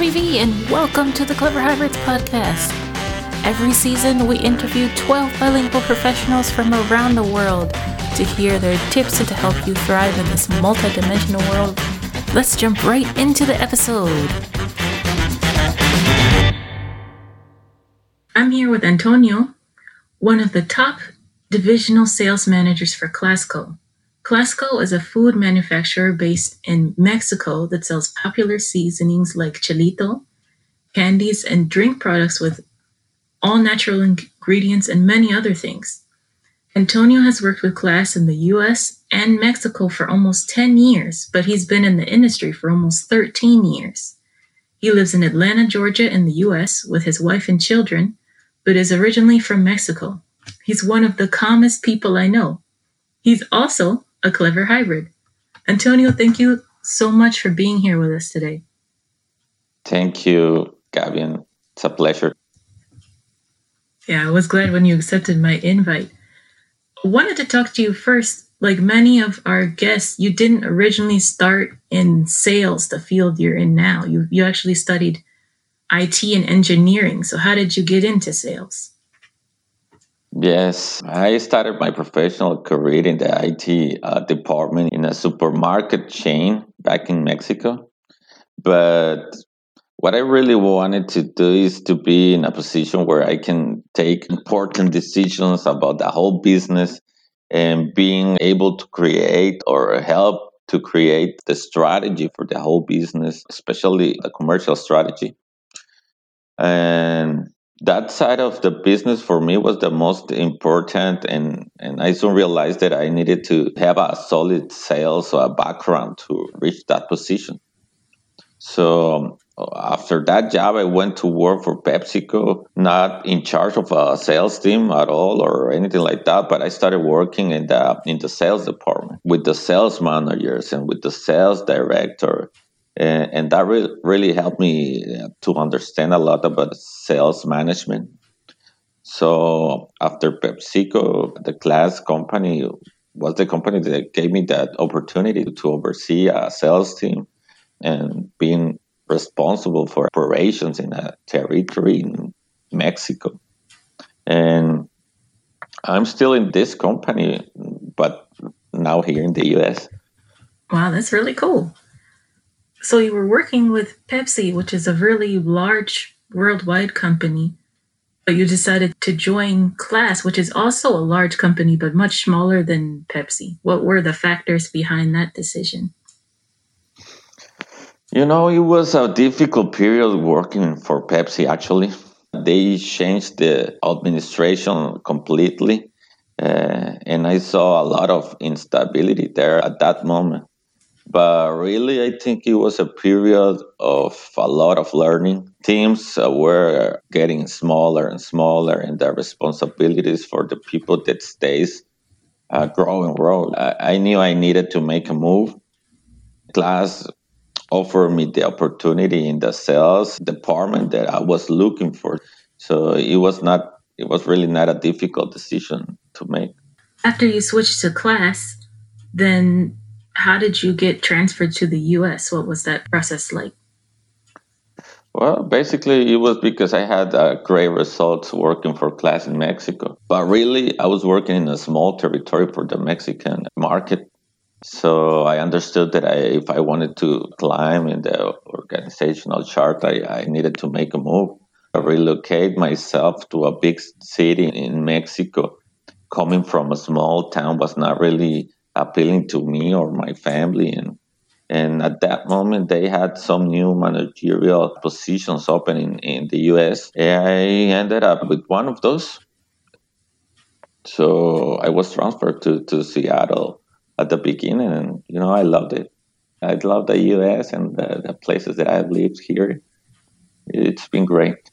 Gabby V, and welcome to the Clever Hybrids podcast. Every season, we interview 12 bilingual professionals from around the world to hear their tips and to help you thrive in this multidimensional world. Let's jump right into the episode. I'm here with Antonio, one of the top divisional sales managers for Clasco. Clasco is a food manufacturer based in Mexico that sells popular seasonings like chilito, candies, and drink products with all natural ingredients and many other things. Antonio has worked with Klass in the US and Mexico for almost 10 years, but he's been in the industry for almost 13 years. He lives in Atlanta, Georgia, in the US with his wife and children, but is originally from Mexico. He's one of the calmest people I know. He's also a clever hybrid. Antonio, thank you so much for being here with us today. Thank you, Gavin. It's a pleasure. Yeah, I was glad when you accepted my invite. I wanted to talk to you first. Like many of our guests, you didn't originally start in sales, the field you're in now. You you actually studied IT and engineering. So how did you get into sales? Yes, I started my professional career in the IT uh, department in a supermarket chain back in Mexico. But what I really wanted to do is to be in a position where I can take important decisions about the whole business and being able to create or help to create the strategy for the whole business, especially the commercial strategy. And that side of the business for me was the most important and and I soon realized that I needed to have a solid sales or a background to reach that position. So after that job, I went to work for PepsiCo, not in charge of a sales team at all or anything like that, but I started working in the in the sales department with the sales managers and with the sales director and, and that re- really helped me uh, to understand a lot about sales management. So after PepsiCo, the Klass company was the company that gave me that opportunity to oversee a sales team and being responsible for operations in a territory in Mexico. And I'm still in this company, but now here in the US. Wow, that's really cool. So you were working with Pepsi, which is a really large worldwide company, but you decided to join Klass, which is also a large company, but much smaller than Pepsi. What were the factors behind that decision? You know, it was a difficult period working for Pepsi, actually. They changed the administration completely, uh, and I saw a lot of instability there at that moment. But really, I think it was a period of a lot of learning. Teams were getting smaller and smaller, and the responsibilities for the people that stays uh, grow and grow. I, I knew I needed to make a move. Klass offered me the opportunity in the sales department that I was looking for. So it was not. It was really not a difficult decision to make. After you switched to Klass, then how did you get transferred to the US? What was that process like? Well, basically, it was because I had uh, great results working for Klass in Mexico. But really, I was working in a small territory for the Mexican market. So I understood that I, if I wanted to climb in the organizational chart, I, I needed to make a move. I relocate myself to a big city in Mexico. Coming from a small town was not really appealing to me or my family and and at that moment they had some new managerial positions opening in the US. And I ended up with one of those. So I was transferred to, to Seattle at the beginning and you know I loved it. I love the US and the, the places that I've lived here. It's been great.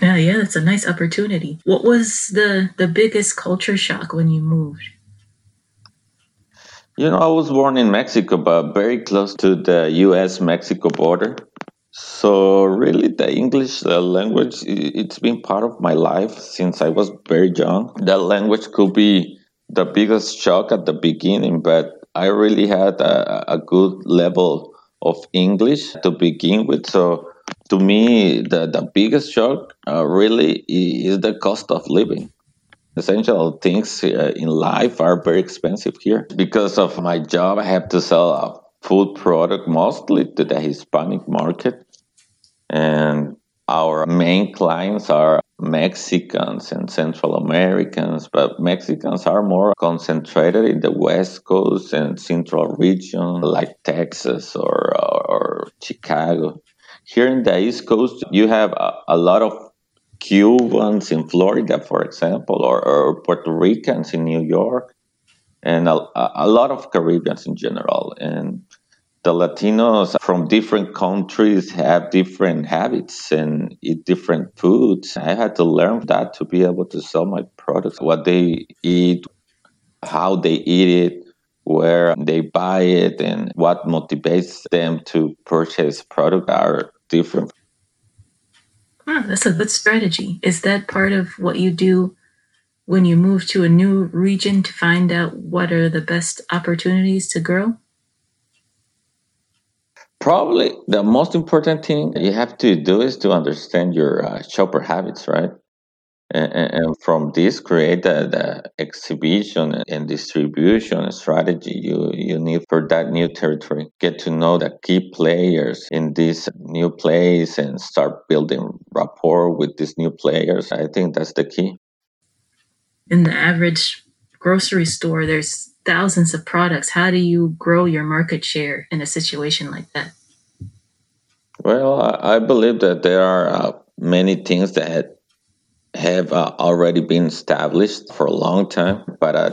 Yeah, yeah, it's a nice opportunity. What was the the biggest culture shock when you moved? You know, I was born in Mexico, but very close to the US Mexico border. So, really, the English the language, it's been part of my life since I was very young. That language could be the biggest shock at the beginning, but I really had a, a good level of English to begin with. So to me, the, the biggest shock uh, really is the cost of living. Essential things uh, in life are very expensive here. Because of my job, I have to sell a food product mostly to the Hispanic market. And our main clients are Mexicans and Central Americans, but Mexicans are more concentrated in the West Coast and Central region, like Texas or, or, or Chicago. Here in the East Coast, you have a, a lot of Cubans in Florida, for example, or, or Puerto Ricans in New York, and a, a lot of Caribbeans in general. And the Latinos from different countries have different habits and eat different foods. I had to learn that to be able to sell my products, what they eat, how they eat it, where they buy it, and what motivates them to purchase product are different. Oh, that's a good strategy. Is that part of what you do when you move to a new region to find out what are the best opportunities to grow? Probably the most important thing you have to do is to understand your uh, shopper habits, right? And, and, from this, create the, the exhibition and distribution strategy you, you need for that new territory. Get to know the key players in this new place and start building rapport with these new players. I think that's the key. In the average grocery store, there's thousands of products. How do you grow your market share in a situation like that? Well, I believe that there are uh, many things that have uh, already been established for a long time, but at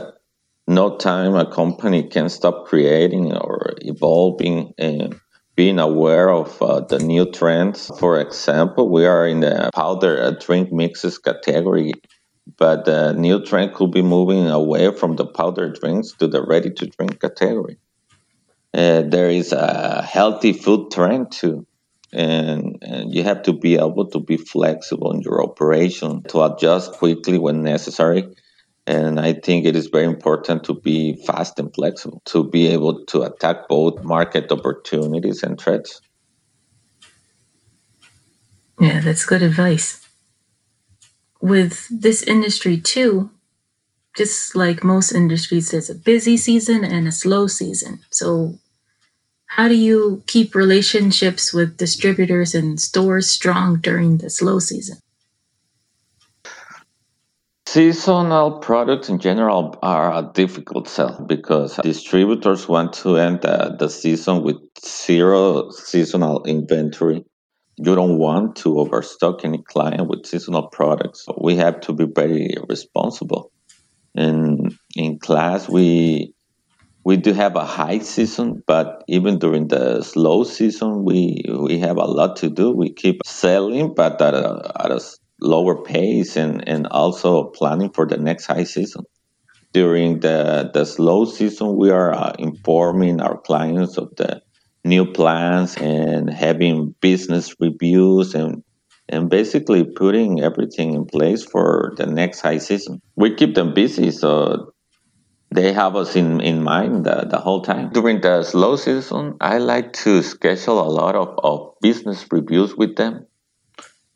no time a company can stop creating or evolving and being aware of uh, the new trends. For example, we are in the powder drink mixes category but the new trend could be moving away from the powder drinks to the ready to drink category. Uh, there is a healthy food trend too. And, and, you have to be able to be flexible in your operation to adjust quickly when necessary. And I think it is very important to be fast and flexible to be able to attack both market opportunities and threats. Yeah, that's good advice with this industry too, just like most industries, there's a busy season and a slow season. So, how do you keep relationships with distributors and stores strong during the slow season? Seasonal products in general are a difficult sell because distributors want to end the, season with zero seasonal inventory you don't want to overstock any client with seasonal products. We have to be very responsible. And in Klass, we we do have a high season, but even during the slow season, we we have a lot to do. We keep selling, but at a, at a lower pace, and and also planning for the next high season. During the the slow season, we are uh, informing our clients of the new plans and having business reviews and and basically putting everything in place for the next high season. We keep them busy so they have us in, in mind the, the whole time. During the slow season, I like to schedule a lot of, of business reviews with them.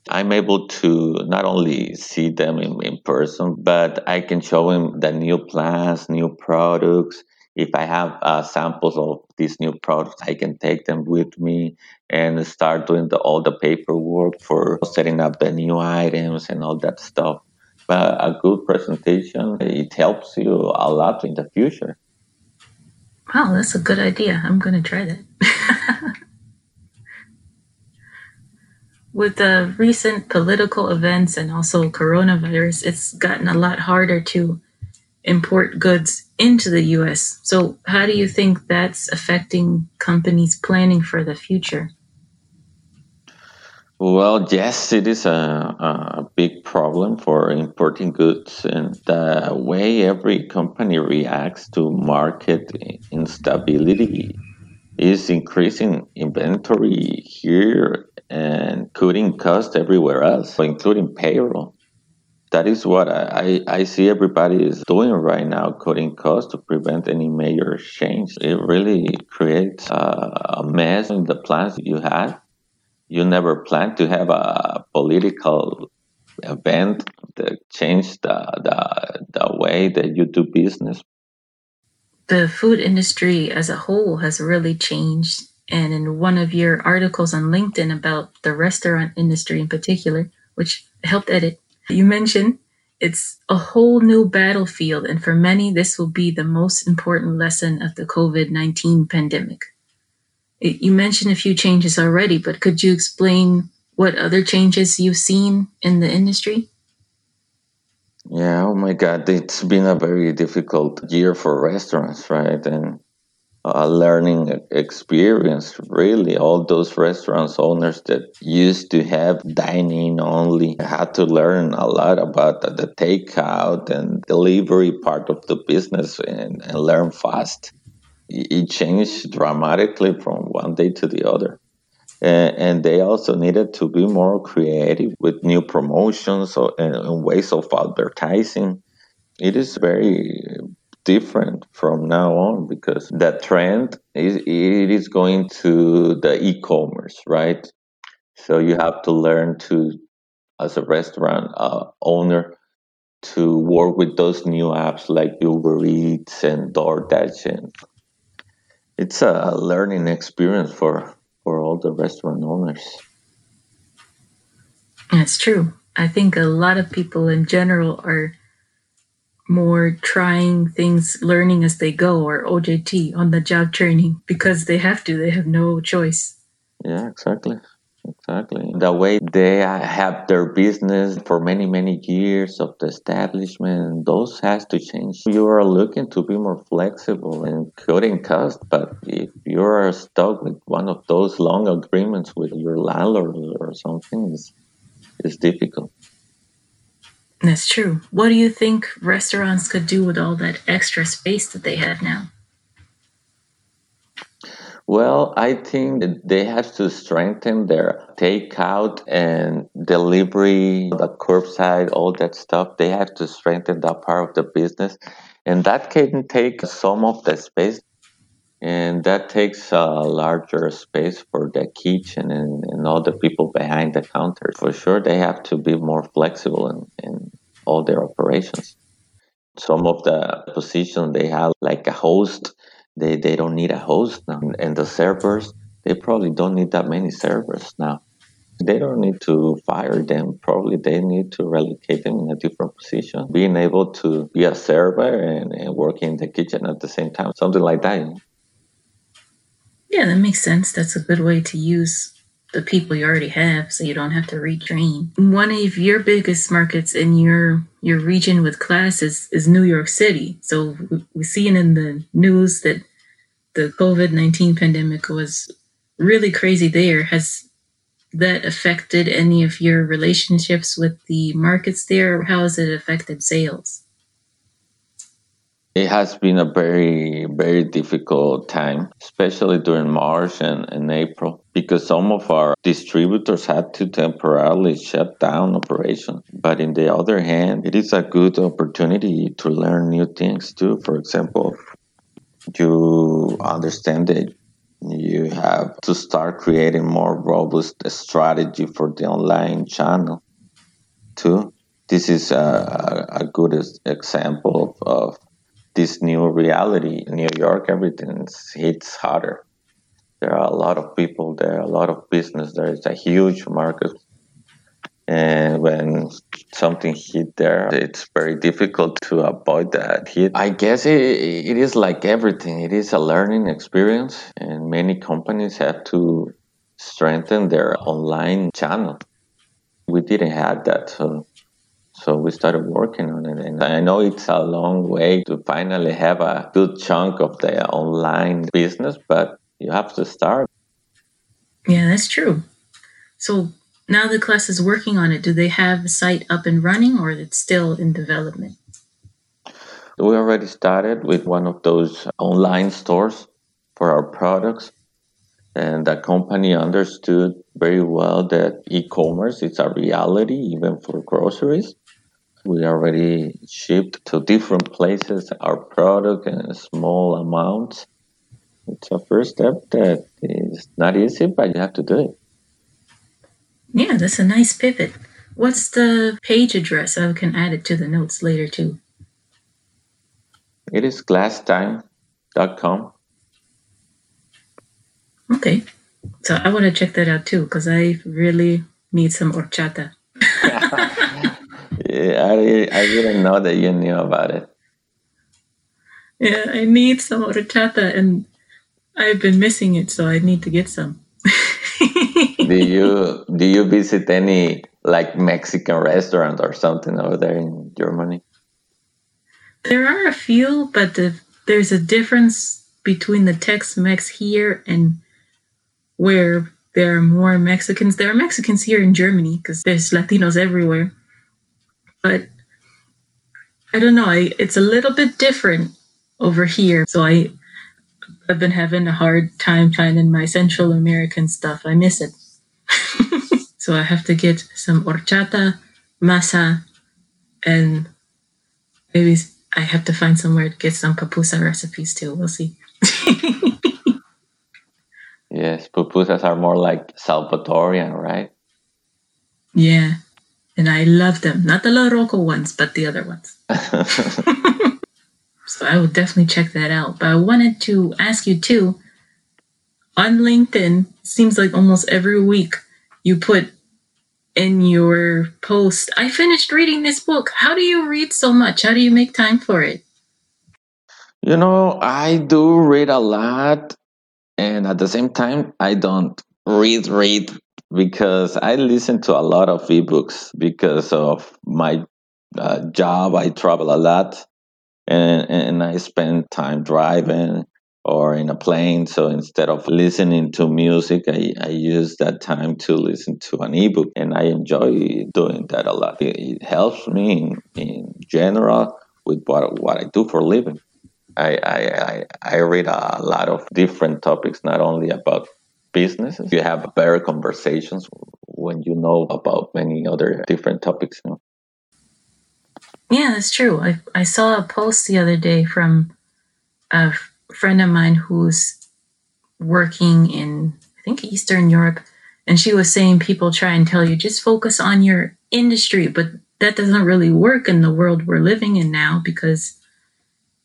I'm able to not only see them in, in person, but I can show them the new plans, new products, if I have uh, samples of these new products, I can take them with me and start doing the, all the paperwork for setting up the new items and all that stuff. But a good presentation, it helps you a lot in the future. Wow, that's a good idea. I'm going to try that. With the recent political events and also coronavirus, it's gotten a lot harder to import goods into the US. So, how do you think that's affecting companies planning for the future? Well, yes, it is a, a big problem for importing goods, and the way every company reacts to market instability is increasing inventory here and cutting costs everywhere else, including payroll. that is what I, I, see everybody is doing right now, cutting costs to prevent any major change. It really creates a, a mess in the plans you had. You never plan to have a political event that changed the, the, the way that you do business. The food industry as a whole has really changed. And in one of your articles on LinkedIn about the restaurant industry in particular, which helped edit, you mentioned it's a whole new battlefield, and for many, this will be the most important lesson of the COVID 19 pandemic. You mentioned a few changes already, but could you explain what other changes you've seen in the industry? Yeah, oh my God, it's been a very difficult year for restaurants, right? And a learning experience really all those restaurants owners that used to have dining only had to learn a lot about the, takeout and delivery part of the business and, and learn fast it changed dramatically from one day to the other. And, and they also needed to be more creative with new promotions and, and ways of advertising. It is very different from now on because that trend is it is going to the e-commerce right? So you have to learn to as a restaurant uh, owner to work with those new apps like uber eats and doordash and it's a learning experience for for all the restaurant owners that's true i think a lot of people in general are more trying things, learning as they go, or OJT, on the job training, because they have to, they have no choice. Yeah, exactly. Exactly. The way they have their business for many, many years of the establishment, those has to change. You are looking to be more flexible and cutting costs, but if you are stuck with one of those long agreements with your landlord or something, it's, it's difficult. That's true. What do you think restaurants could do with all that extra space that they have now? Well, I think they have to strengthen their takeout and delivery, the curbside, all that stuff. They have to strengthen that part of the business. And that can take some of the space. And that takes a larger space for the kitchen and, and all the people behind the counter. For sure, they have to be more flexible in, in all their operations. Some of the positions they have, like a host, they, they don't need a host now. And the servers, they probably don't need that many servers now. They don't need to fire them. Probably they need to relocate them in a different position. Being able to be a server and, and work in the kitchen at the same time, something like that. Yeah, that makes sense. That's a good way to use the people you already have so you don't have to retrain. One of your biggest markets in your your region with Klass is, is New York City. So we're seeing in the news that the COVID 19 pandemic was really crazy there. Has that affected any of your relationships with the markets there? How has it affected sales? It has been a very, very difficult time, especially during March and, and April, because some of our distributors had to temporarily shut down operations. But in the other hand, it is a good opportunity to learn new things too. For example, you understand that you have to start creating more robust strategy for the online channel too. This is a, a good example of, of this new reality in New York, everything hits harder. There are a lot of people there, a lot of business. There is a huge market. And when something hit there, it's very difficult to avoid that hit. I guess it, it is like everything. It is a learning experience, and many companies have to strengthen their online channel. We didn't have that, so so we started working on it. And I know it's a long way to finally have a good chunk of the online business, but you have to start. Yeah, that's true. So now the Klass is working on it. Do they have the site up and running or is it still in development? We already started with one of those online stores for our products. And the company understood very well that e commerce is a reality, even for groceries We already shipped to different places our product in small amounts. It's a first step that is not easy, but you have to do it. Yeah, that's a nice pivot. What's the page address? I can add it to the notes later too. It is klasstime.com. Okay. So I want to check that out too because I really need some horchata. yeah, I, I didn't know that you knew about it. Yeah, I need some horchata and I've been missing it, so I need to get some. Do you do you visit any like Mexican restaurant or something over there in Germany? There are a few, but the, there's a difference between the Tex-Mex here and where there are more Mexicans. There are Mexicans here in Germany because there's Latinos everywhere. But I don't know. I, it's a little bit different over here. So I, I've been having a hard time finding my Central American stuff. I miss it. so I have to get some horchata, masa, and maybe I have to find somewhere to get some pupusa recipes too. We'll see. Yes, pupusas are more like Salvatorian, right? Yeah, and I love them. Not the La Rocco ones, but the other ones. so I will definitely check that out. But I wanted to ask you too. On LinkedIn, seems like almost every week you put in your post, I finished reading this book. How do you read so much? How do you make time for it? You know, I do read a lot and at the same time i don't read read because i listen to a lot of ebooks because of my uh, job i travel a lot and, and i spend time driving or in a plane so instead of listening to music I, I use that time to listen to an ebook and i enjoy doing that a lot it, it helps me in, in general with what, what i do for living I, I, I read a lot of different topics, not only about businesses. You have better conversations when you know about many other different topics. You know? Yeah, that's true. I, I saw a post the other day from a friend of mine who's working in, I think, Eastern Europe. And she was saying people try and tell you just focus on your industry, but that doesn't really work in the world we're living in now because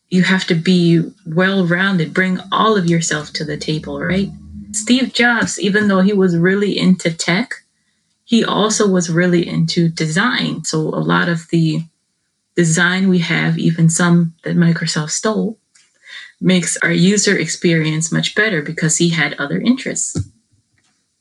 you have to be well rounded, bring all of yourself to the table, right? Steve Jobs, even though he was really into tech, he also was really into design. So a lot of the design we have, even some that Microsoft stole, makes our user experience much better because he had other interests.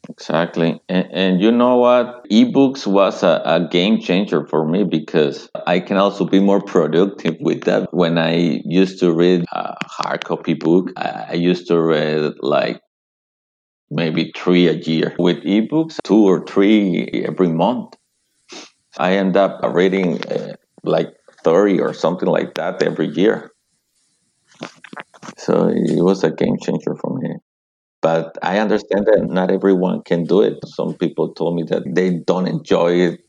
Exactly. And, and, you know what? Ebooks was a, a, game changer for me because I can also be more productive with that. When I used to read a hard copy book, I, used to read like maybe three a year. With ebooks, two or three every month. I end up reading uh, like 30 or something like that every year. So it was a game changer for me. But I understand that not everyone can do it. Some people told me that they don't enjoy it.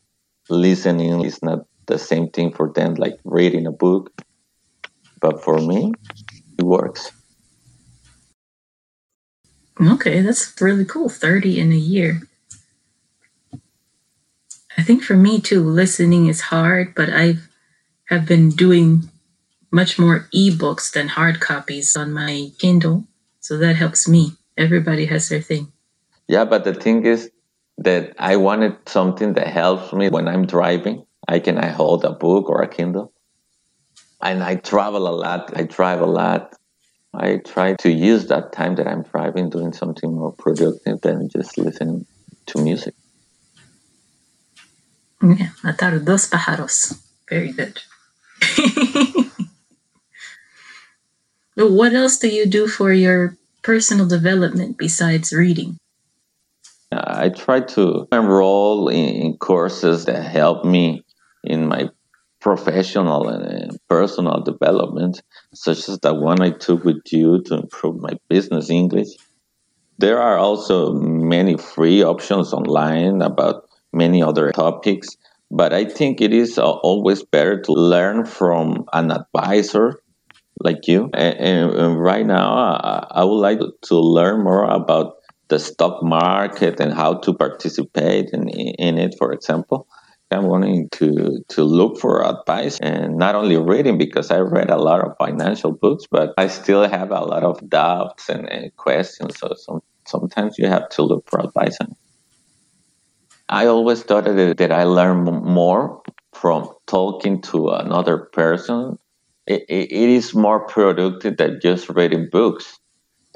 Listening is not the same thing for them like reading a book. But for me, it works. Okay, that's really cool. 30 in a year. I think for me too, listening is hard, but I have been doing much more ebooks than hard copies on my Kindle. So that helps me. Everybody has their thing. Yeah, but the thing is that I wanted something that helps me when I'm driving. I can I hold a book or a Kindle. And I travel a lot. I drive a lot. I try to use that time that I'm driving doing something more productive than just listening to music. Yeah, matar dos pájaros. Very good. what else do you do for your personal development besides reading? I try to enroll in courses that help me in my professional and personal development, such as the one I took with you to improve my business English. There are also many free options online about many other topics, But I think it is uh, always better to learn from an advisor like you. And, and right now, uh, I would like to learn more about the stock market and how to participate in, in it, for example. I'm wanting to to look for advice and not only reading because I read a lot of financial books, but I still have a lot of doubts and, and questions. So some, sometimes you have to look for advice. And I always thought that, that I learn more from talking to another person. It, it, is more productive than just reading books.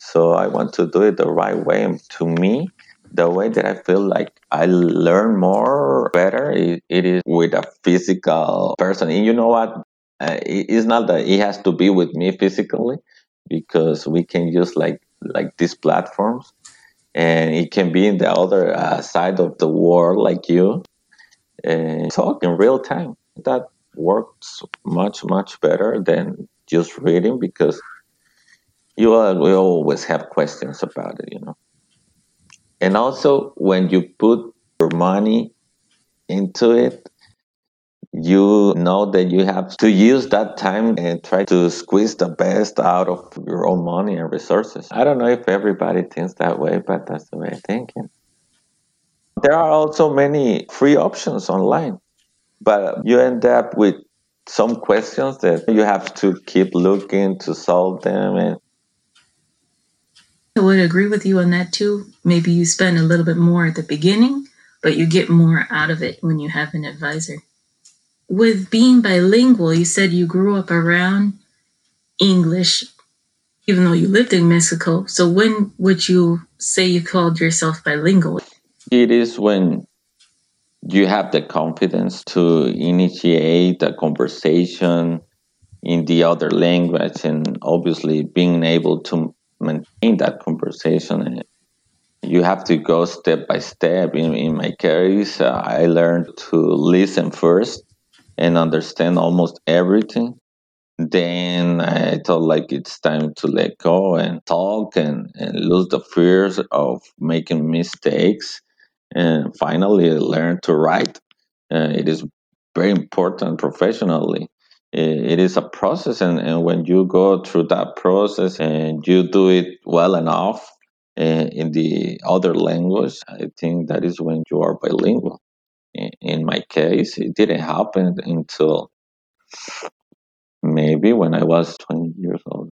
So I want to do it the right way. And to me, the way that I feel like I learn more better it, it is with a physical person. And you know what? Uh, it, it's not that it has to be with me physically because we can use like like these platforms and it can be in the other uh, side of the world like you and talk in real time. That works much much better than just reading because you will always have questions about it, you know. And also, when you put your money into it, you know that you have to use that time and try to squeeze the best out of your own money and resources. I don't know if everybody thinks that way, but that's the way I'm thinking. There are also many free options online, but you end up with some questions that you have to keep looking to solve them and I would agree with you on that too. Maybe you spend a little bit more at the beginning, but you get more out of it when you have an advisor. With being bilingual, you said you grew up around English, even though you lived in Mexico. So when would you say you called yourself bilingual? It is when you have the confidence to initiate a conversation in the other language and obviously being able to maintain that conversation. You have to go step by step. In, in my case, uh, I learned to listen first and understand almost everything. Then I thought like it's time to let go and talk and, and lose the fears of making mistakes. And finally, learn to write. Uh, it is very important professionally. It is a process and, and when you go through that process and you do it well enough in, in the other language i think that is when you are bilingual. In, in my case it didn't happen until maybe when i was 20 years old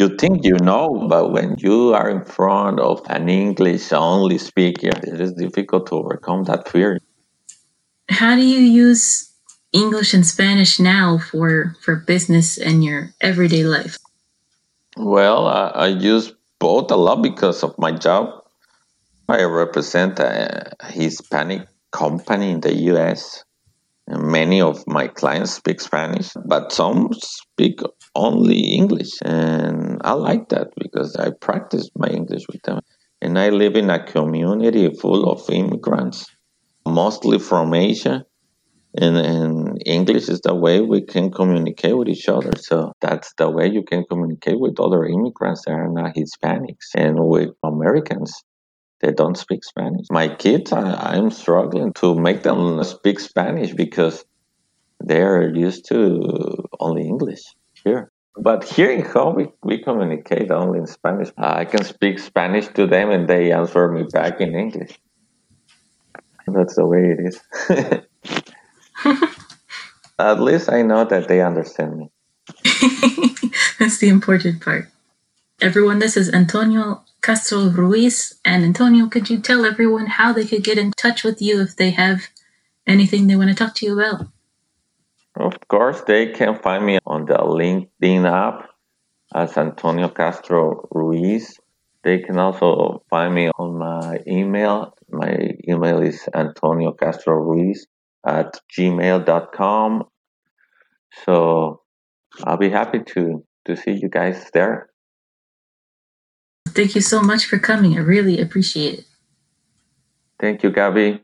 you think you know but when you are in front of an english only speaker it is difficult to overcome that fear how do you use English and Spanish now for for business and your everyday life? Well, I, I use both a lot because of my job. I represent a Hispanic company in the U.S. Many of my clients speak Spanish, but some speak only English, and I like that because I practice my English with them. And I live in a community full of immigrants, mostly from Asia and, and English is the way we can communicate with each other. So that's the way you can communicate with other immigrants that are not Hispanics and with Americans they don't speak Spanish. My kids, I, I'm struggling to make them speak Spanish because they're used to only English here. But here in home, we, we communicate only in Spanish. Ah, I can speak Spanish to them and they answer me back in English. That's the way it is. At least I know that they understand me. That's the important part. Everyone, this is Antonio Castro Ruiz. And Antonio, could you tell everyone how they could get in touch with you if they have anything they want to talk to you about? Of course, they can find me on the LinkedIn app as Antonio Castro Ruiz. They can also find me on my email. My email is Antonio Castro Ruiz at gmail.com. So I'll be happy to, to see you guys there. Thank you so much for coming. I really appreciate it. Thank you, Gabby.